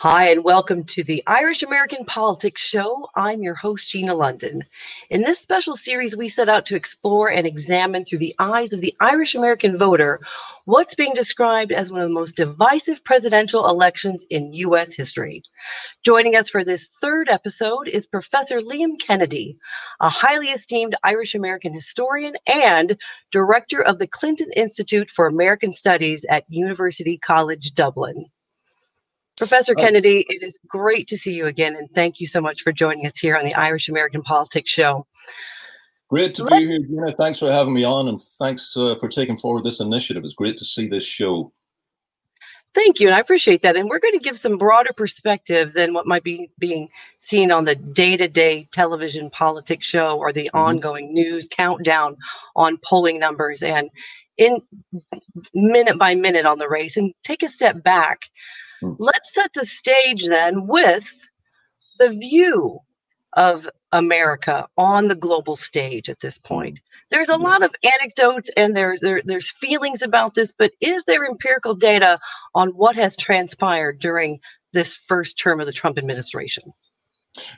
Hi, and welcome to the Irish American Politics Show. I'm your host, Gina London. In this special series, we set out to explore and examine through the eyes of the Irish American voter what's being described as one of the most divisive presidential elections in U.S. history. Joining us for this third episode is Professor Liam Kennedy, a highly esteemed Irish American historian and director of the Clinton Institute for American Studies at University College Dublin. Professor oh. Kennedy, it is great to see you again, and thank you so much for joining us here on the Irish American Politics Show. Great to Let's, be here, Gina. Thanks for having me on, and thanks uh, for taking forward this initiative. It's great to see this show. Thank you, and I appreciate that. And we're going to give some broader perspective than what might be being seen on the day-to-day television politics show or the mm-hmm. ongoing news countdown on polling numbers and in minute by minute on the race, and take a step back. Let's set the stage then with the view of America on the global stage at this point. There's a hmm. lot of anecdotes and there's there, there's feelings about this, but is there empirical data on what has transpired during this first term of the Trump administration?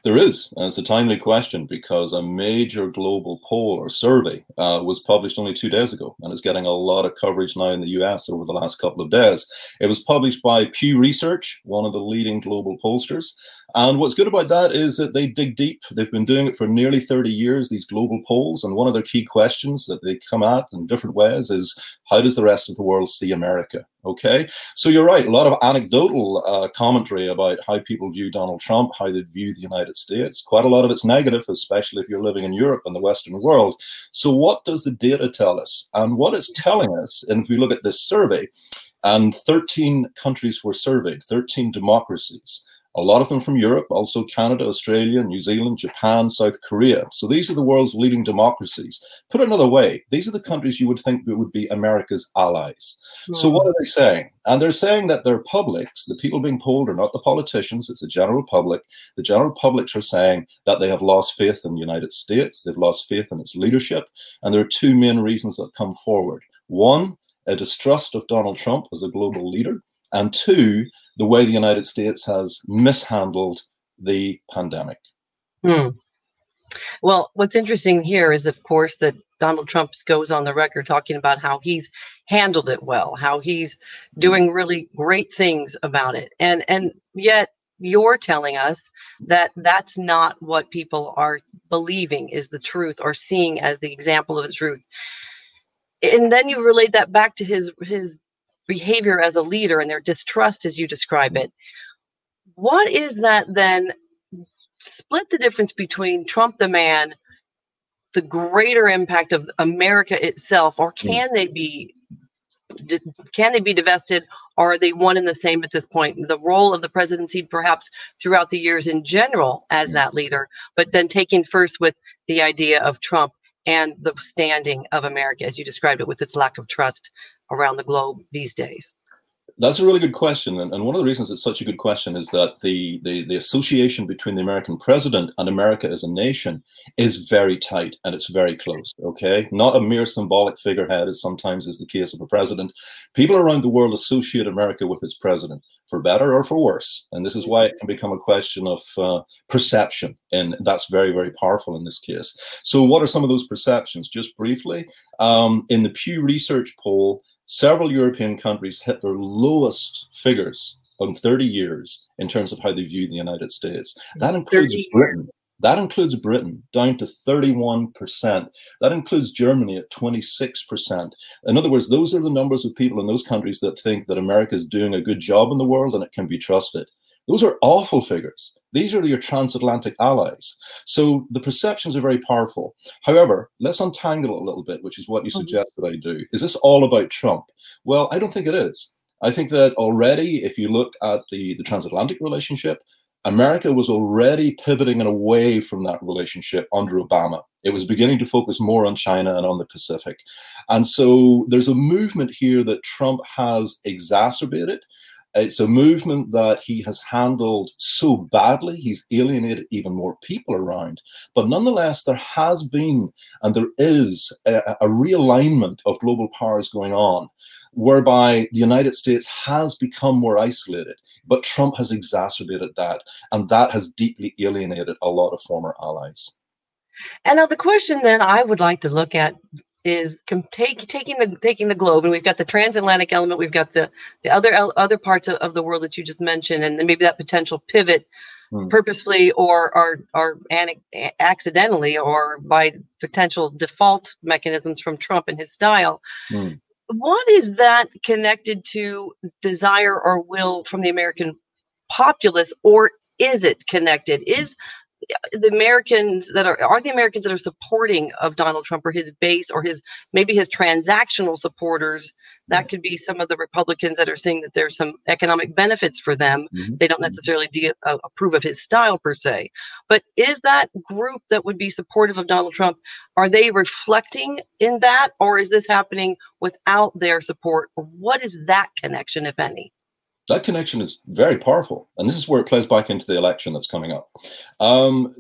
There is. And it's a timely question because a major global poll or survey uh, was published only two days ago and is getting a lot of coverage now in the US over the last couple of days. It was published by Pew Research, one of the leading global pollsters. And what's good about that is that they dig deep. They've been doing it for nearly 30 years, these global polls. And one of their key questions that they come at in different ways is how does the rest of the world see America? Okay, so you're right. A lot of anecdotal uh, commentary about how people view Donald Trump, how they view the United States. Quite a lot of it's negative, especially if you're living in Europe and the Western world. So, what does the data tell us? And what it's telling us, and if we look at this survey, and 13 countries were surveyed, 13 democracies a lot of them from Europe, also Canada, Australia, New Zealand, Japan, South Korea. So these are the world's leading democracies. Put another way, these are the countries you would think would be America's allies. So hmm. what are they saying? And they're saying that their publics, the people being polled, are not the politicians, it's the general public. The general publics are saying that they have lost faith in the United States, they've lost faith in its leadership. And there are two main reasons that come forward. One, a distrust of Donald Trump as a global leader and two, the way the United States has mishandled the pandemic. Hmm. Well, what's interesting here is, of course, that Donald Trump goes on the record talking about how he's handled it well, how he's doing really great things about it, and and yet you're telling us that that's not what people are believing is the truth or seeing as the example of the truth. And then you relate that back to his his behavior as a leader and their distrust as you describe it what is that then split the difference between trump the man the greater impact of america itself or hmm. can they be can they be divested or are they one and the same at this point the role of the presidency perhaps throughout the years in general as hmm. that leader but then taking first with the idea of trump and the standing of america as you described it with its lack of trust around the globe these days? That's a really good question, and, and one of the reasons it's such a good question is that the, the the association between the American president and America as a nation is very tight and it's very close. Okay, not a mere symbolic figurehead, as sometimes is the case of a president. People around the world associate America with its president, for better or for worse, and this is why it can become a question of uh, perception, and that's very very powerful in this case. So, what are some of those perceptions? Just briefly, um, in the Pew Research poll several European countries hit their lowest figures in 30 years in terms of how they view the United States. That includes Britain. That includes Britain down to 31%. That includes Germany at 26%. In other words, those are the numbers of people in those countries that think that America is doing a good job in the world and it can be trusted. Those are awful figures. These are your transatlantic allies. So the perceptions are very powerful. However, let's untangle it a little bit, which is what you mm-hmm. suggest that I do. Is this all about Trump? Well, I don't think it is. I think that already, if you look at the, the transatlantic relationship, America was already pivoting away from that relationship under Obama. It was beginning to focus more on China and on the Pacific. And so there's a movement here that Trump has exacerbated. It's a movement that he has handled so badly. He's alienated even more people around. But nonetheless, there has been and there is a, a realignment of global powers going on. Whereby the United States has become more isolated. But Trump has exacerbated that, and that has deeply alienated a lot of former allies. And now the question then I would like to look at is take, taking the taking the globe, and we've got the transatlantic element, we've got the the other other parts of, of the world that you just mentioned, and then maybe that potential pivot, hmm. purposefully or or or accidentally or by potential default mechanisms from Trump and his style. Hmm. What is that connected to desire or will from the American populace, or is it connected? Is the Americans that are are the Americans that are supporting of Donald Trump or his base or his maybe his transactional supporters. That could be some of the Republicans that are saying that there's some economic benefits for them. Mm-hmm. They don't mm-hmm. necessarily de- uh, approve of his style per se. But is that group that would be supportive of Donald Trump? Are they reflecting in that, or is this happening without their support? What is that connection, if any? That connection is very powerful. And this is where it plays back into the election that's coming up. Um,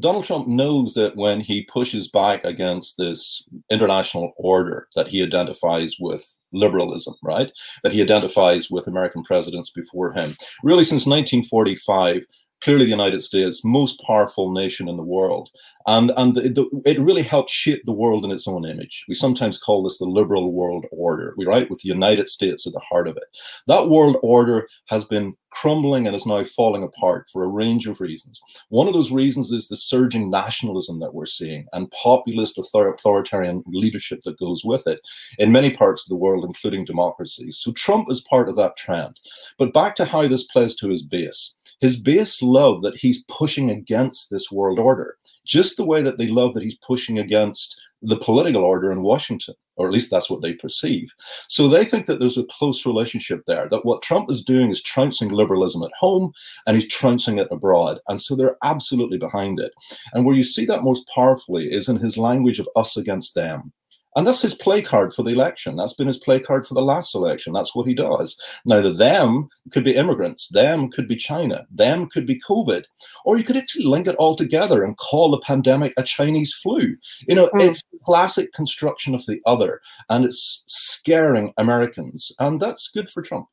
Donald Trump knows that when he pushes back against this international order that he identifies with liberalism, right? That he identifies with American presidents before him. Really, since 1945, clearly the United States, most powerful nation in the world. And, and the, the, it really helped shape the world in its own image. We sometimes call this the liberal world order, we right, with the United States at the heart of it. That world order has been crumbling and is now falling apart for a range of reasons. One of those reasons is the surging nationalism that we're seeing and populist author- authoritarian leadership that goes with it in many parts of the world, including democracies. So Trump is part of that trend. But back to how this plays to his base. His base love that he's pushing against this world order, just the way that they love that he's pushing against the political order in Washington, or at least that's what they perceive. So they think that there's a close relationship there, that what Trump is doing is trouncing liberalism at home and he's trouncing it abroad. And so they're absolutely behind it. And where you see that most powerfully is in his language of us against them. And that's his play card for the election. That's been his play card for the last election. That's what he does. Now, the them could be immigrants, them could be China, them could be COVID, or you could actually link it all together and call the pandemic a Chinese flu. You know, mm. it's classic construction of the other, and it's scaring Americans, and that's good for Trump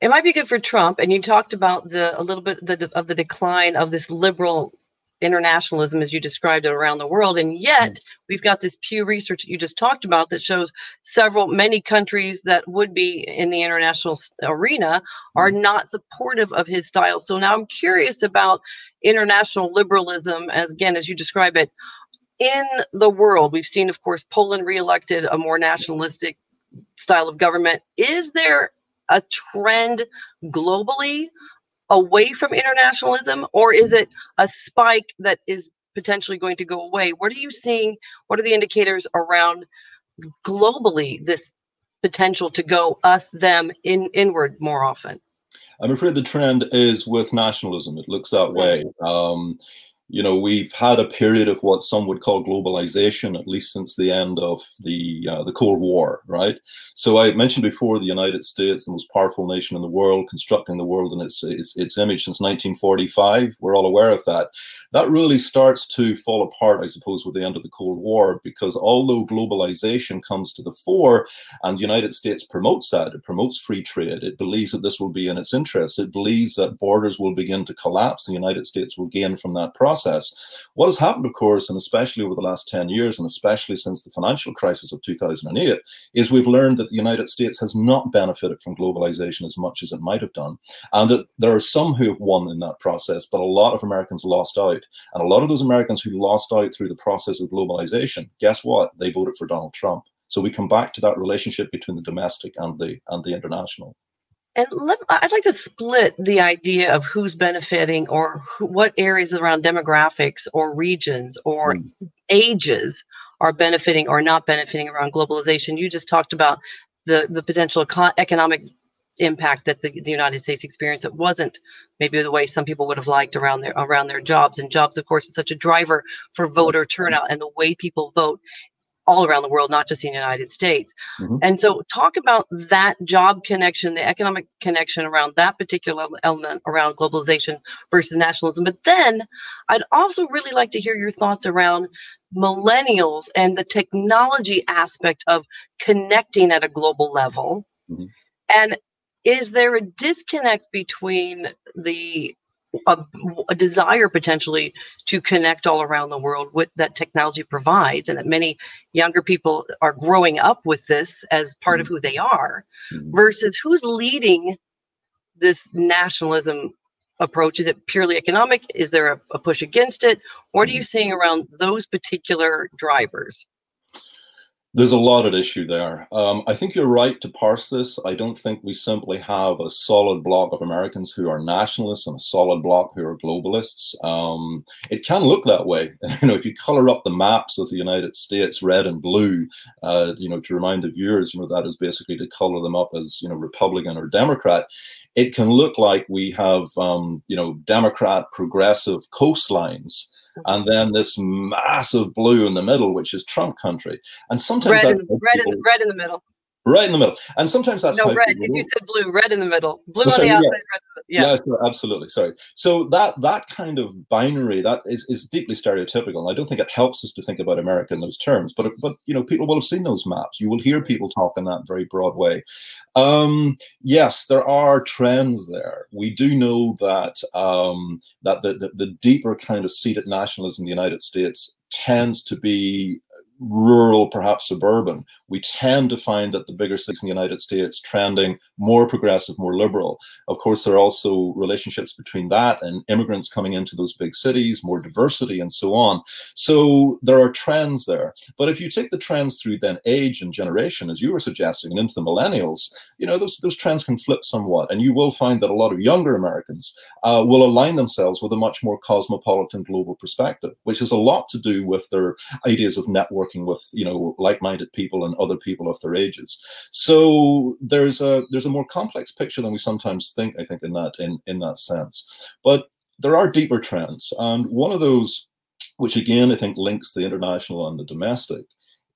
it might be good for Trump. And you talked about the a little bit the, of the decline of this liberal internationalism as you described it around the world and yet mm. we've got this pew research that you just talked about that shows several many countries that would be in the international arena are mm. not supportive of his style so now i'm curious about international liberalism as again as you describe it in the world we've seen of course poland reelected a more nationalistic style of government is there a trend globally away from internationalism, or is it a spike that is potentially going to go away? What are you seeing? What are the indicators around globally this potential to go us them in inward more often? I'm afraid the trend is with nationalism. It looks that way. Um, you know, we've had a period of what some would call globalization, at least since the end of the uh, the Cold War, right? So I mentioned before the United States, the most powerful nation in the world, constructing the world in its, its, its image since 1945. We're all aware of that. That really starts to fall apart, I suppose, with the end of the Cold War, because although globalization comes to the fore, and the United States promotes that, it promotes free trade. It believes that this will be in its interest. It believes that borders will begin to collapse. The United States will gain from that process process. What has happened, of course, and especially over the last 10 years, and especially since the financial crisis of 2008, is we've learned that the United States has not benefited from globalization as much as it might have done. And that there are some who have won in that process, but a lot of Americans lost out. And a lot of those Americans who lost out through the process of globalization, guess what? They voted for Donald Trump. So we come back to that relationship between the domestic and the and the international. And let, I'd like to split the idea of who's benefiting or who, what areas around demographics or regions or mm. ages are benefiting or not benefiting around globalization. You just talked about the, the potential economic impact that the, the United States experienced. It wasn't maybe the way some people would have liked around their around their jobs. And jobs, of course, is such a driver for voter turnout and the way people vote all around the world, not just in the United States. Mm-hmm. And so, talk about that job connection, the economic connection around that particular element around globalization versus nationalism. But then, I'd also really like to hear your thoughts around millennials and the technology aspect of connecting at a global level? Mm-hmm. And is there a disconnect between the a, a, desire potentially to connect all around the world with that technology provides and that many younger people are growing up with this as part of mm-hmm. who they are mm-hmm. versus who's leading this nationalism approach is it purely economic is there a, a push against it what are you mm-hmm. seeing around those particular drivers there's a lot at issue there. Um, I think you're right to parse this. I don't think we simply have a solid block of Americans who are nationalists and a solid block who are globalists. Um, it can look that way. you know, if you color up the maps of the United States red and blue, uh, you know, to remind the viewers, you know, that is basically to color them up as you know Republican or Democrat. It can look like we have, um, you know, Democrat progressive coastlines and then this massive blue in the middle, which is Trump country. And sometimes red, in, red, people, in, red in the middle. Right in the middle. And sometimes that's no red. You said blue, red in the middle. Blue oh, sorry, on the outside, yeah. red. Yeah. yeah, absolutely. Sorry. So that that kind of binary that is, is deeply stereotypical. And I don't think it helps us to think about America in those terms. But but you know, people will have seen those maps. You will hear people talk in that very broad way. Um, yes, there are trends there. We do know that um, that the, the the deeper kind of seated nationalism in the United States tends to be rural, perhaps suburban, we tend to find that the bigger cities in the United States trending more progressive, more liberal. Of course, there are also relationships between that and immigrants coming into those big cities, more diversity, and so on. So there are trends there. But if you take the trends through then age and generation, as you were suggesting, and into the millennials, you know, those, those trends can flip somewhat. And you will find that a lot of younger Americans uh, will align themselves with a much more cosmopolitan global perspective, which has a lot to do with their ideas of networking with, you know, like-minded people and other people of their ages. So there's a there's a more complex picture than we sometimes think. I think in that in in that sense, but there are deeper trends, and one of those, which again I think links the international and the domestic,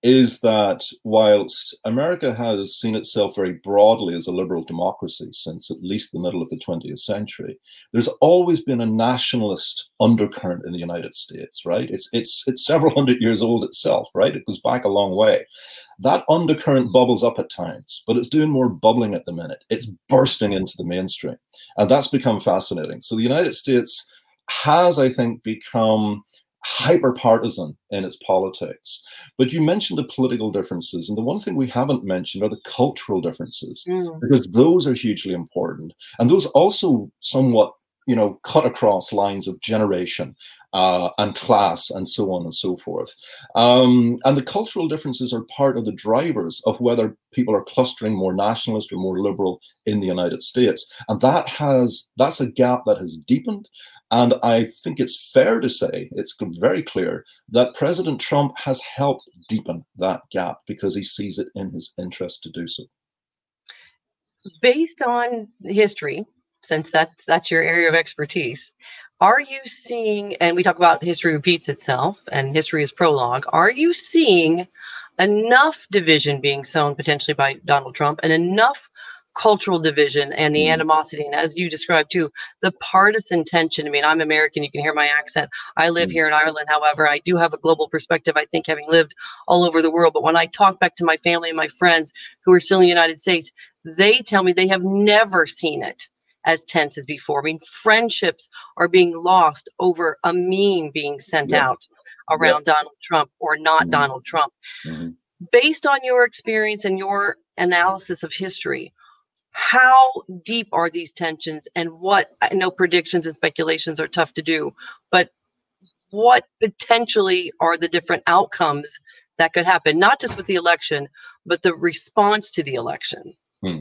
is that whilst America has seen itself very broadly as a liberal democracy since at least the middle of the 20th century, there's always been a nationalist undercurrent in the United States, right? It's it's it's several hundred years old itself, right? It goes back a long way. That undercurrent bubbles up at times, but it's doing more bubbling at the minute. It's bursting into the mainstream. And that's become fascinating. So the United States has, I think, become hyper partisan in its politics. But you mentioned the political differences, and the one thing we haven't mentioned are the cultural differences, mm. because those are hugely important. And those also somewhat, you know, cut across lines of generation uh, and class and so on and so forth. Um, and the cultural differences are part of the drivers of whether people are clustering more nationalist or more liberal in the United States. And that has that's a gap that has deepened and I think it's fair to say, it's very clear, that President Trump has helped deepen that gap because he sees it in his interest to do so. Based on history, since that's that's your area of expertise, are you seeing, and we talk about history repeats itself and history is prologue, are you seeing enough division being sown potentially by Donald Trump and enough cultural division and the mm. animosity and as you described too the partisan tension? I mean i'm american you can hear my accent. I live mm. here in ireland however i do have a global perspective i think having lived all over the world. But when i talk back to my family and my friends who are still in the united states they tell me they have never seen it as tense as before i mean friendships are being lost over a meme being sent yeah. out around yeah. donald trump or not mm-hmm. donald trump mm-hmm. based on your experience and your analysis of history how deep are these tensions and what i know predictions and speculations are tough to do but what potentially are the different outcomes that could happen not just with the election but the response to the election hmm.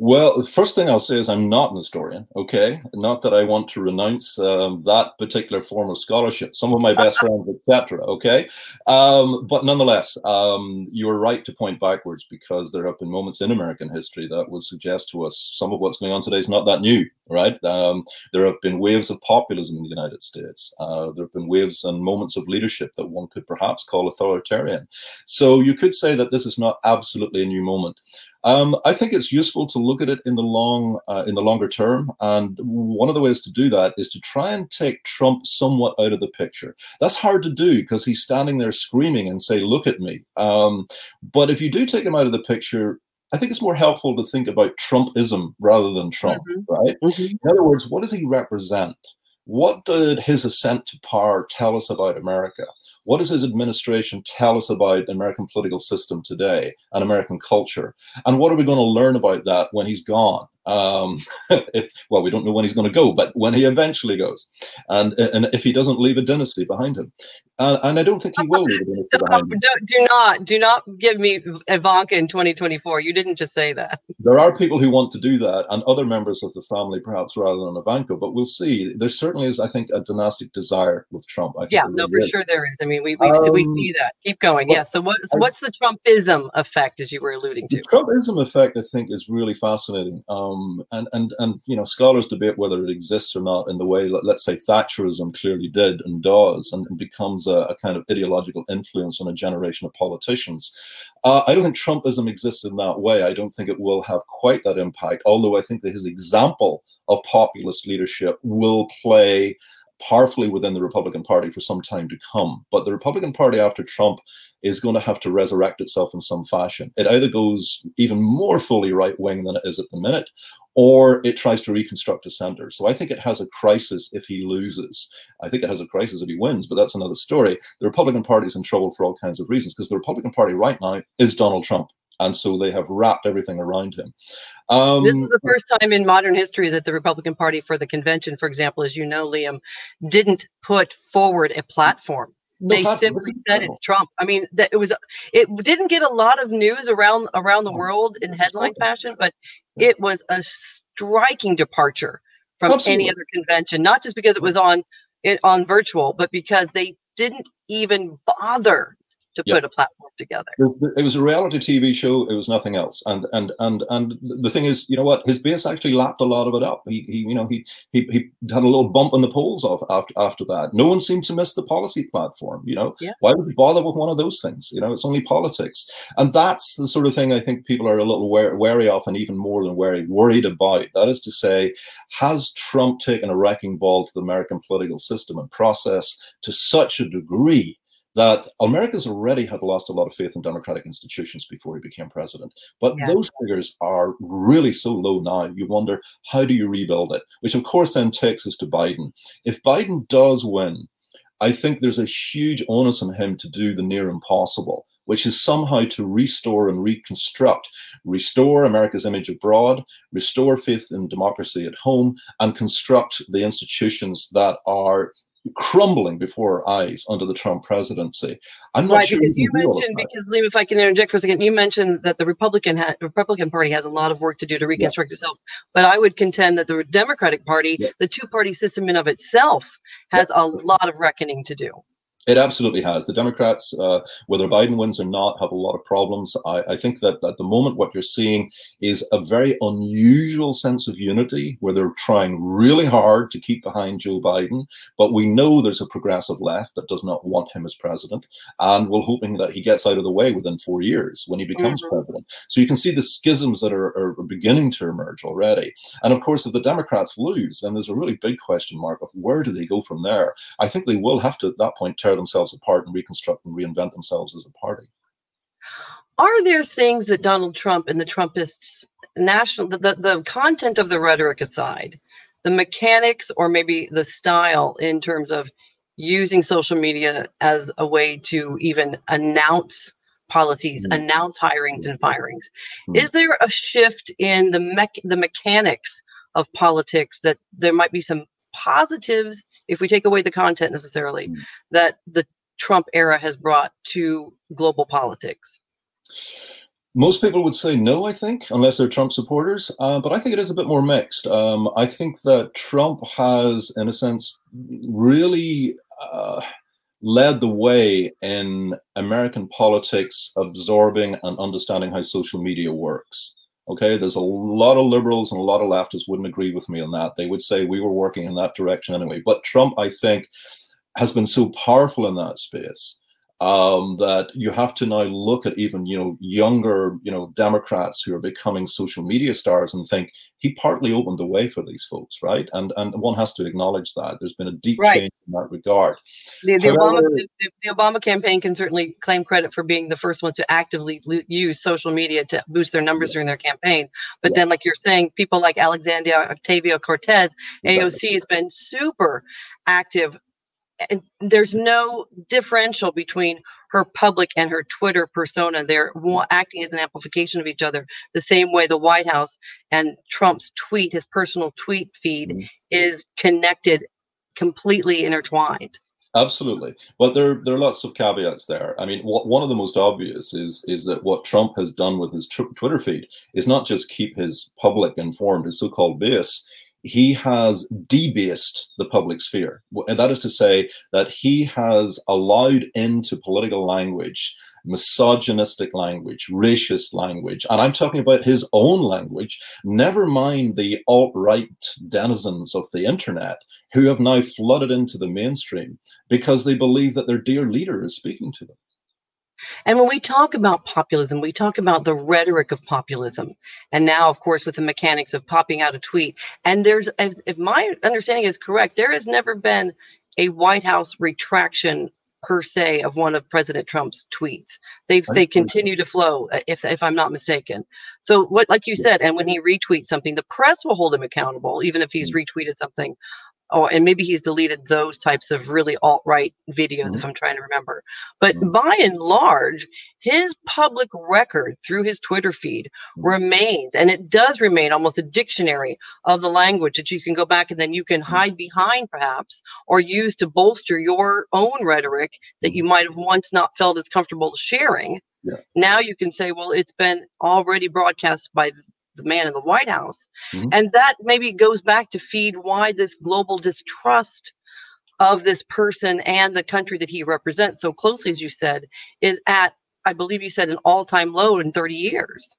Well, the first thing I'll say is I'm not an historian, okay? Not that I want to renounce um, that particular form of scholarship. Some of my best friends, etc. Okay, um, but nonetheless, um, you're right to point backwards because there have been moments in American history that would suggest to us some of what's going on today is not that new. Right? Um, there have been waves of populism in the United States. Uh, there have been waves and moments of leadership that one could perhaps call authoritarian. So you could say that this is not absolutely a new moment. Um, I think it's useful to look at it in the long, uh, in the longer term, and one of the ways to do that is to try and take Trump somewhat out of the picture. That's hard to do because he's standing there screaming and say, "Look at me." Um, but if you do take him out of the picture, I think it's more helpful to think about Trumpism rather than Trump, mm-hmm. right? Mm-hmm. In other words, what does he represent? What did his ascent to power tell us about America? What does his administration tell us about the American political system today and American culture? And what are we going to learn about that when he's gone? Um, well, we don't know when he's going to go, but when he eventually goes, and and if he doesn't leave a dynasty behind him, and, and I don't think he will leave a dynasty behind him. Do not, do not give me Ivanka in 2024. You didn't just say that. There are people who want to do that, and other members of the family, perhaps rather than Ivanka. But we'll see. There certainly is, I think, a dynastic desire with Trump. I yeah, no, for is. sure there is. I mean, we we, um, we see that. Keep going. yeah. So what, what's the Trumpism effect, as you were alluding to? The Trumpism effect, I think, is really fascinating. Um, um, and and and you know, scholars debate whether it exists or not in the way, let, us say, Thatcherism clearly did and does, and, becomes a, a, kind of ideological influence on a generation of politicians. Uh, I don't think Trumpism exists in that way. I don't think it will have quite that impact. Although I think that his example of populist leadership will play powerfully within the Republican Party for some time to come. But the Republican Party after Trump is going to have to resurrect itself in some fashion. It either goes even more fully right wing than it is at the minute, or it tries to reconstruct a center. So I think it has a crisis if he loses. I think it has a crisis if he wins, but that's another story. The Republican Party is in trouble for all kinds of reasons because the Republican Party right now is Donald Trump and so they have wrapped everything around him. Um, this is the first time in modern history that the Republican Party, for the convention, for example, as you know, Liam, didn't put forward a platform. No they platform. simply said it's Trump. I mean, that it was. It didn't get a lot of news around around the world in headline fashion, but it was a striking departure from Absolutely. any other convention. Not just because it was on it on virtual, but because they didn't even bother to put a platform together. It was a reality TV show. It was nothing else. And and and and the thing is, you know what? His base actually lapped a lot of it up. He, he you know he he he had a little bump in the polls off after after that. No one seemed to miss the policy platform. You know, yeah. why would you bother with one of those things? You know, it's only politics. And that's the sort of thing I think people are a little wary of, and even more than wary worried about. That is to say, has Trump taken a wrecking ball to the American political system and process to such a degree? That America's already had lost a lot of faith in democratic institutions before he became president. But yes. those figures are really so low now. You wonder, how do you rebuild it? Which, of course, then takes us to Biden. If Biden does win, I think there's a huge onus on him to do the near impossible, which is somehow to restore and reconstruct, restore America's image abroad, restore faith in democracy at home, and construct the institutions that are crumbling before our eyes under the Trump presidency. I'm not right, sure because you mentioned because Liam, if I can interject for a second, you mentioned that the Republican ha- Republican Party has a lot of work to do to reconstruct yeah. itself. But I would contend that the Democratic Party, yeah. the two party system in of itself, has yeah. a lot of reckoning to do. It absolutely has. The Democrats, uh, whether Biden wins or not, have a lot of problems. I, I, think that at the moment, what you're seeing is a very unusual sense of unity where they're trying really hard to keep behind Joe Biden. But we know there's a progressive left that does not want him as president. And we're hoping that he gets out of the way within four years when he becomes mm-hmm. president. So you can see the schisms that are, are beginning to emerge already. And of course, if the Democrats lose, then there's a really big question mark of where do they go from there? I think they will have to, at that point, tear themselves apart and reconstruct and reinvent themselves as a party. Are there things that Donald Trump and the Trumpists national the, the, the content of the rhetoric aside, the mechanics or maybe the style in terms of using social media as a way to even announce policies, mm-hmm. announce hirings and firings. Mm-hmm. Is there a shift in the mech- the mechanics of politics that there might be some positives if we take away the content necessarily, mm. that the Trump era has brought to global politics? Most people would say no, I think, unless they're Trump supporters. Uh, but I think it is a bit more mixed. Um, I think that Trump has, in a sense, really uh, led the way in American politics absorbing and understanding how social media works. Okay, there's a lot of liberals and a lot of leftists wouldn't agree with me on that. They would say we were working in that direction anyway. But Trump, I think, has been so powerful in that space um, that you have to now look at even you know younger you know Democrats who are becoming social media stars and think he partly opened the way for these folks, right? And and one has to acknowledge that there's been a deep right. change in that regard. The, the, However, Obama, the, the, Obama campaign can certainly claim credit for being the first one to actively use social media to boost their numbers yeah. during their campaign. But yeah. then, like you're saying, people like Alexandria Ocasio-Cortez, AOC has been super active and there's no differential between her public and her Twitter persona. They're acting as an amplification of each other, the same way the White House and Trump's tweet, his personal tweet feed, mm-hmm. is connected, completely intertwined. Absolutely, but there there are lots of caveats there. I mean, what, one of the most obvious is is that what Trump has done with his tr- Twitter feed is not just keep his public informed, his so-called base he has debased the public sphere. And that is to say that he has allowed into political language misogynistic language, racist language, and I'm talking about his own language, never mind the alt right denizens of the internet who have now flooded into the mainstream because they believe that their dear leader is speaking to them. And when we talk about populism, we talk about the rhetoric of populism. And now, of course, with the mechanics of popping out a tweet. And there's, if, if my understanding is correct, there has never been a White House retraction per se of one of President Trump's tweets. They they continue to flow, uh, if if I'm not mistaken. So what, like you said, and when he retweets something, the press will hold him accountable, even if he's mm. retweeted something oh, and maybe he's deleted those types of really alt right videos mm-hmm. if I'm trying to remember. But mm-hmm. by and large, his public record through his Twitter feed mm-hmm. remains, and it does remain almost a dictionary of the language that you can go back and then you can mm-hmm. hide behind, perhaps, or use to bolster your own rhetoric that you mm-hmm. might have once not felt as comfortable sharing. Yeah. Now you can say, well, it's been already broadcast by the man in the White House. Mm-hmm. And that maybe goes back to feed why this global distrust of this person and the country that he represents so closely, as you said, is at, I believe you said, an all time low in 30 years.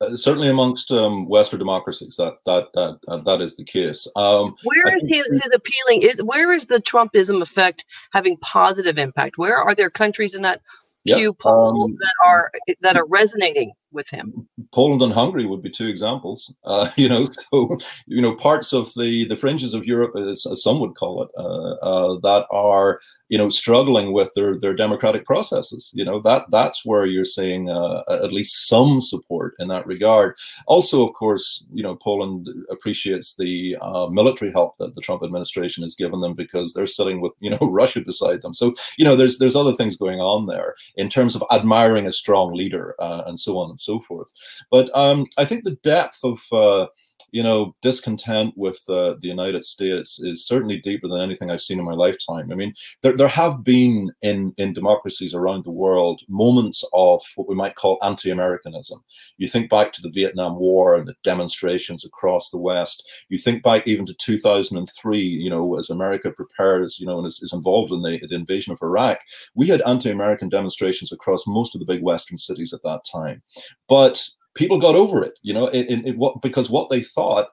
Uh, certainly amongst um, Western democracies, that that that uh, that is the case. Um, where is his, his appealing? Is where is the Trumpism effect having positive impact? Where are there countries in that Pew yep, poll um, that are that are resonating with him. Poland and Hungary would be two examples. Uh, you know, so you know parts of the the fringes of Europe, as, as some would call it, uh, uh, that are you know struggling with their their democratic processes. You know that that's where you're seeing uh, at least some support in that regard. Also, of course, you know Poland appreciates the uh, military help that the Trump administration has given them because they're sitting with you know Russia beside them. So you know there's there's other things going on there in terms of admiring a strong leader uh, and so on and so forth. But um, I think the depth of uh, you know discontent with uh, the United States is certainly deeper than anything I've seen in my lifetime. I mean, there there have been in in democracies around the world moments of what we might call anti-Americanism. You think back to the Vietnam War and the demonstrations across the West. You think back even to 2003. You know, as America prepares, you know, and is, is involved in the, the invasion of Iraq, we had anti-American demonstrations across most of the big Western cities at that time. But people got over it, you know, it, it, it, what because what they thought,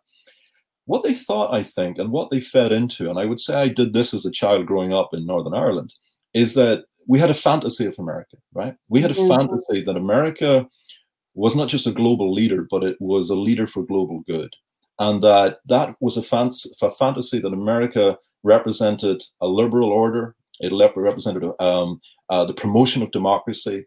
what they thought, I think, and what they fed into, and I would say I did this as a child growing up in Northern Ireland, is that we had a fantasy of America, right? We had a mm-hmm. fantasy that America was not just a global leader, but it was a leader for global good, and that that was a, fans- a fantasy that America represented a liberal order. It represented um, uh, the promotion of democracy,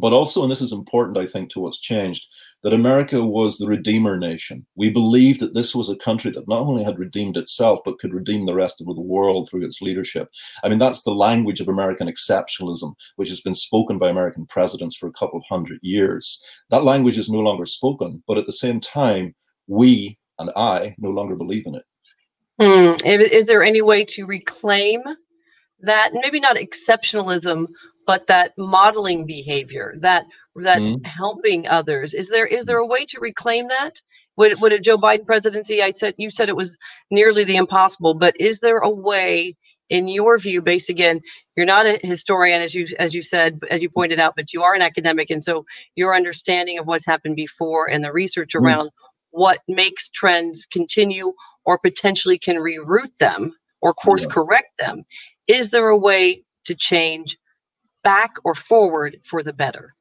but also, and this is important, I think, to what's changed, that America was the redeemer nation. We believed that this was a country that not only had redeemed itself, but could redeem the rest of the world through its leadership. I mean, that's the language of American exceptionalism, which has been spoken by American presidents for a couple of hundred years. That language is no longer spoken, but at the same time, we and I no longer believe in it. Hmm. Is there any way to reclaim that? Maybe not exceptionalism, but that modeling behavior, that that mm-hmm. helping others. Is there is there a way to reclaim that? Would would a Joe Biden presidency? I said you said it was nearly the impossible, but is there a way in your view, based again, you're not a historian, as you as you said, as you pointed out, but you are an academic, and so your understanding of what's happened before and the research mm. around what makes trends continue or potentially can reroute them or course yeah. correct them. Is there a way to change back or forward for the better?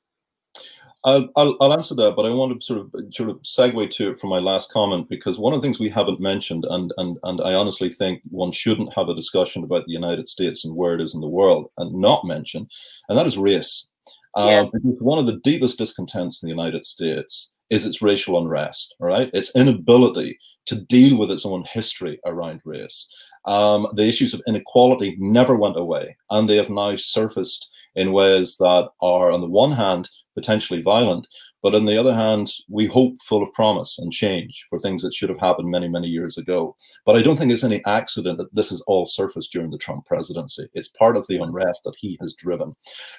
I'll, I'll, I'll, answer that, but I want to sort of sort of segue to it from my last comment because one of the things we haven't mentioned, and and and I honestly think one shouldn't have a discussion about the United States and where it is in the world and not mention, and that is race. Uh, yes. Uh, one of the deepest discontents in the United States is its racial unrest, right? Its inability to deal with its own history around race. Um, the issues of inequality never went away, and they have now surfaced in ways that are, on the one hand, potentially violent, but on the other hand, we hope full of promise and change for things that should have happened many, many years ago. But I don't think it's any accident that this has all surfaced during the Trump presidency. It's part of the unrest that he has driven.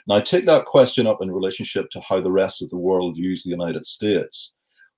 Now, take that question up in relationship to how the rest of the world views the United States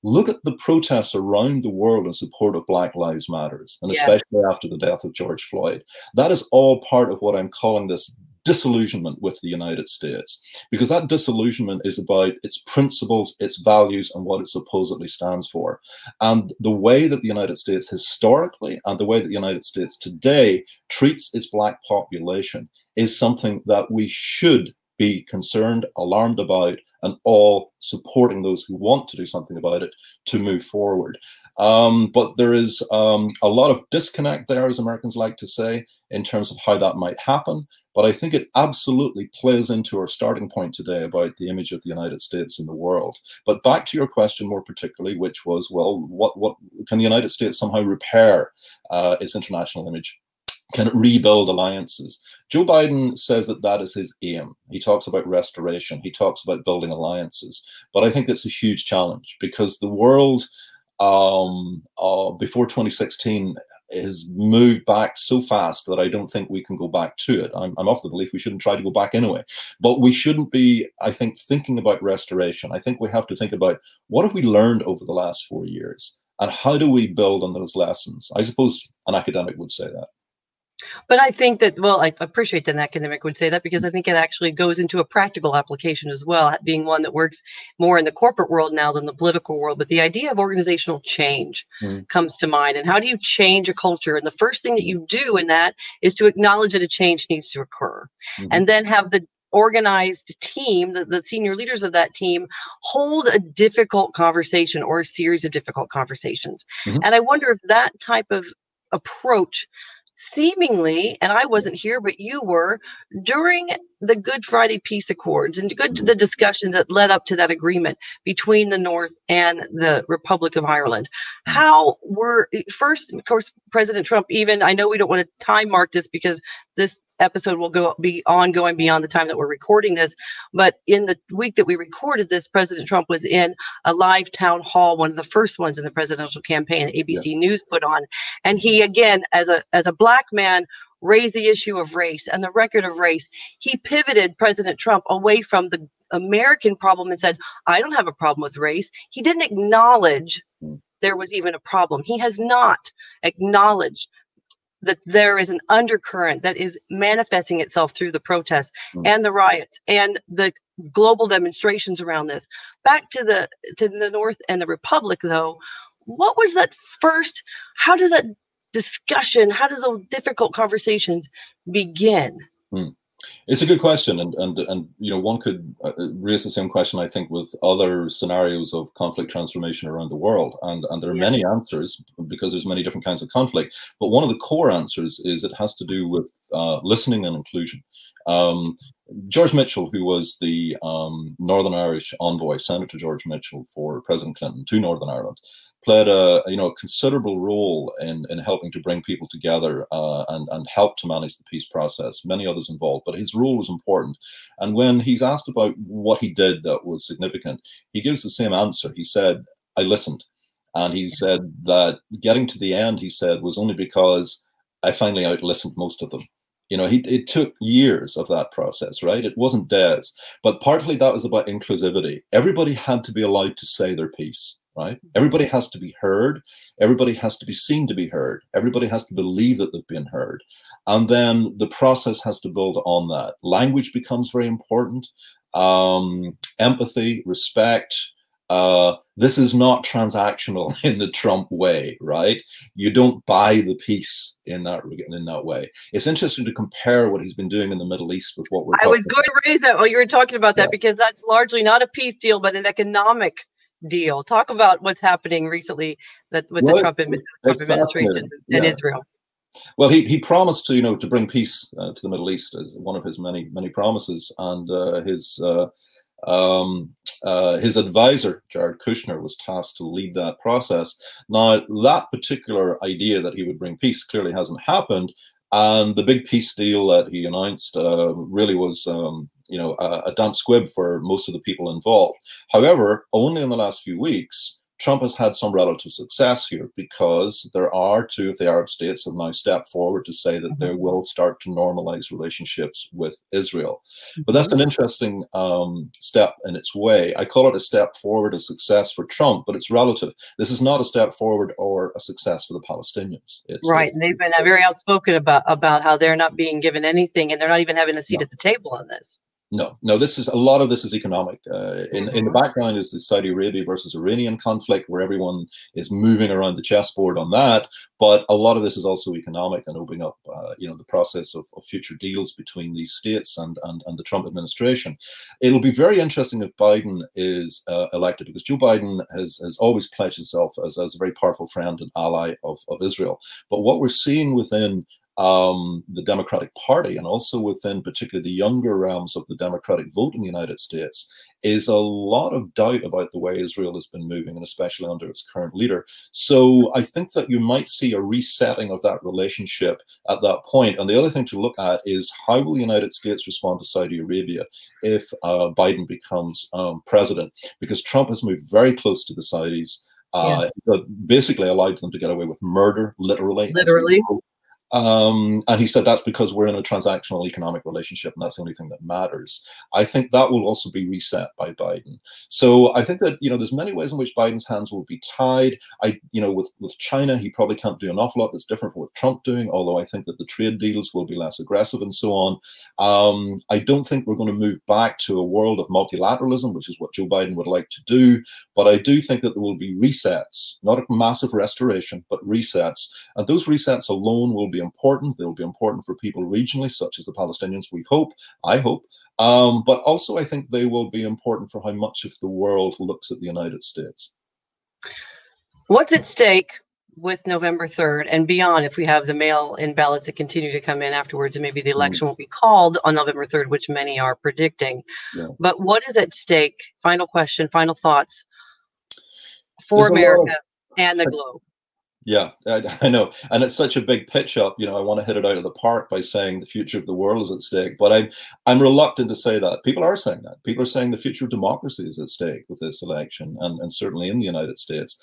look at the protests around the world in support of Black Lives Matters, and especially after the death of George Floyd. That is all part of what I'm calling this disillusionment with the United States, because that disillusionment is about its principles, its values, and what it supposedly stands for. And the way that the United States historically and the way that the United States today treats its Black population is something that we should be concerned, alarmed about, and all supporting those who want to do something about it to move forward. Um, but there is um, a lot of disconnect there, as Americans like to say, in terms of how that might happen. But I think it absolutely plays into our starting point today about the image of the United States in the world. But back to your question more particularly, which was, well, what what can the United States somehow repair uh, its international image? Can it rebuild alliances? Joe Biden says that that is his aim. He talks about restoration. He talks about building alliances. But I think it's a huge challenge because the world um, uh, before 2016 has moved back so fast that I don't think we can go back to it. I'm, I'm of the belief we shouldn't try to go back anyway. But we shouldn't be, I think, thinking about restoration. I think we have to think about what have we learned over the last four years and how do we build on those lessons? I suppose an academic would say that. But I think that, well, I appreciate that an academic would say that because I think it actually goes into a practical application as well, being one that works more in the corporate world now than the political world. But the idea of organizational change mm. comes to mind. And how do you change a culture? And the first thing that you do in that is to acknowledge that a change needs to occur mm-hmm. and then have the organized team, the, the senior leaders of that team, hold a difficult conversation or a series of difficult conversations. Mm-hmm. And I wonder if that type of approach seemingly, and I wasn't here, but you were, during the Good Friday Peace Accords and good the discussions that led up to that agreement between the North and the Republic of Ireland. Mm-hmm. How were eh, first, of course, President Trump even I know we don't want to time mark this because this episode will go be ongoing beyond the time that we're recording this. But in the week that we recorded this, President Trump was in a live town hall, one of the first ones in the presidential campaign. ABC yeah. News put on, and he again, as a as a black man, raised the issue of race and the record of race. He pivoted President Trump away from the American problem and said, "I don't have a problem with race." He didn't acknowledge hmm. there was even a problem. He has not acknowledged that there is an undercurrent that is manifesting itself through the protests mm. and the riots and the global demonstrations around this. Back to the to the North and the Republic, though, what was that first? How does that discussion? How does those difficult conversations begin? Mm. It's a good question, and and and you know one could uh, raise the same question I think with other scenarios of conflict transformation around the world, and and there are yeah. many answers because there's many different kinds of conflict. But one of the core answers is it has to do with uh, listening and inclusion. Um, George Mitchell, who was the um, Northern Irish envoy, Senator George Mitchell for President Clinton to Northern Ireland, played a you know a considerable role in in helping to bring people together uh, and and help to manage the peace process. Many others involved, but his role was important. And when he's asked about what he did that was significant, he gives the same answer. He said, "I listened," and he said that getting to the end, he said, was only because I finally out listened most of them. You know, he, it took years of that process, right? It wasn't days, but partly that was about inclusivity. Everybody had to be allowed to say their piece right? Everybody has to be heard. Everybody has to be seen to be heard. Everybody has to believe that they've been heard. And then the process has to build on that. Language becomes very important. Um, empathy, respect, uh, this is not transactional in the Trump way, right? You don't buy the peace in that in that way. It's interesting to compare what he's been doing in the Middle East with what we're. I was going to raise that while you were talking about that yeah. because that's largely not a peace deal, but an economic deal. Talk about what's happening recently that with well, the Trump, Trump administration and yeah. Israel. Well, he, he promised to you know to bring peace uh, to the Middle East as one of his many many promises, and uh, his uh, um, uh, his advisor, Jared Kushner, was tasked to lead that process. Now, that particular idea that he would bring peace clearly hasn't happened. And the big peace deal that he announced uh, really was, um, you know, a, a damp squib for most of the people involved. However, only in the last few weeks, Trump has had some relative success here because there are two of the Arab states have now stepped forward to say that they mm-hmm. will start to normalize relationships with Israel. But that's an mm-hmm. interesting um, step in its way. I call it a step forward, a success for Trump, but it's relative. This is not a step forward or a success for the Palestinians. It's, right, and they've been very outspoken about about how they're not being given anything, and they're not even having a seat no. at the table on this. No, no. This is a lot of this is economic. Uh, in in the mm-hmm. background is the Saudi Arabia versus Iranian conflict, where everyone is moving around the chessboard on that. But a lot of this is also economic and opening up, uh, you know, the process of, of future deals between these states and, and and the Trump administration. It'll be very interesting if Biden is uh, elected, because Joe Biden has has always pledged himself as, as a very powerful friend and ally of of Israel. But what we're seeing within um, the Democratic Party and also within particularly the younger realms of the Democratic vote in the United States is a lot of doubt about the way Israel has been moving, and especially under its current leader. So I think that you might see a resetting of that relationship at that point. And the other thing to look at is how will the United States respond to Saudi Arabia if uh, Biden becomes um, president? Because Trump has moved very close to the Saudis. Uh, yeah. basically allowed them to get away with murder, literally. Literally. Um, and he said that's because we're in a transactional economic relationship, and that's the only thing that matters. I think that will also be reset by Biden. So I think that you know there's many ways in which Biden's hands will be tied. I you know with with China he probably can't do an awful lot that's different from what Trump doing. Although I think that the trade deals will be less aggressive and so on. Um, I don't think we're going to move back to a world of multilateralism, which is what Joe Biden would like to do. But I do think that there will be resets, not a massive restoration, but resets, and those resets alone will be be important. They'll be important for people regionally, such as the Palestinians, we hope, I hope. Um, but also, I think they will be important for how much of the world looks at the United States. What's at stake with November 3rd and beyond if we have the mail in ballots that continue to come in afterwards and maybe the hmm. election mm. won't be called on November 3rd, which many are predicting. Yeah. But what is at stake? Final question, final thoughts for There's America of, and the globe. Yeah, I, I, know, and it's such a big pitch up. You know, I want to hit it out of the park by saying the future of the world is at stake, but I'm I'm reluctant to say that. People are saying that. People are saying the future of democracy is at stake with this election, and and certainly in the United States.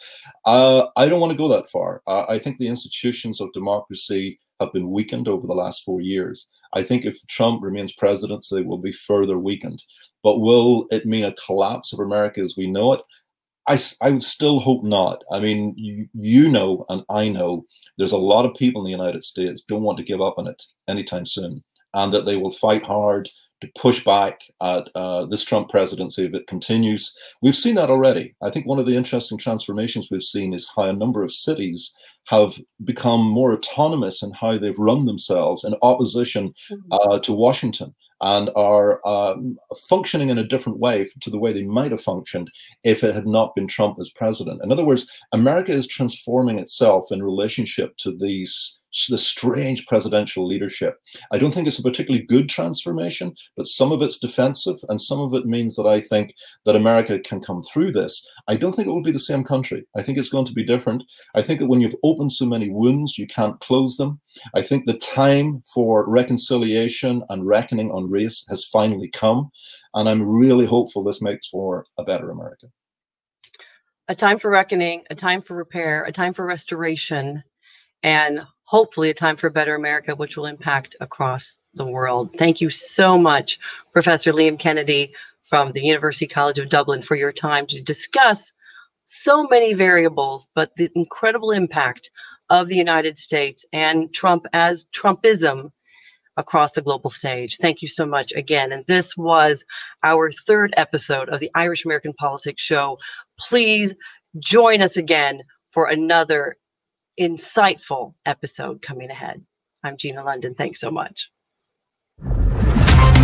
Uh, I don't want to go that far. Uh, I think the institutions of democracy have been weakened over the last four years. I think if Trump remains president, they will be further weakened. But will it mean a collapse of America as we know it? I, I would still hope not. I mean, you, you know, and I know there's a lot of people in the United States don't want to give up on it anytime soon, and that they will fight hard to push back at uh, this Trump presidency if it continues. We've seen that already. I think one of the interesting transformations we've seen is how a number of cities have become more autonomous in how they've run themselves in opposition mm-hmm. uh, to Washington and are um, functioning in a different way to the way they might have functioned if it had not been Trump as president. In other words, America is transforming itself in relationship to these the strange presidential leadership. I don't think it's a particularly good transformation, but some of it's defensive and some of it means that I think that America can come through this. I don't think it will be the same country. I think it's going to be different. I think that when you've opened so many wounds, you can't close them. I think the time for reconciliation and reckoning on race has finally come. And I'm really hopeful this makes for a better America. A time for reckoning, a time for repair, a time for restoration, and hopefully a time for a better America, which will impact across the world. Thank you so much, Professor Liam Kennedy from the University College of Dublin, for your time to discuss so many variables, but the incredible impact of the United States and Trump as Trumpism across the global stage. Thank you so much again. And this was our third episode of the Irish American Politics Show. Please join us again for another insightful episode coming ahead. I'm Gina London. Thanks so much.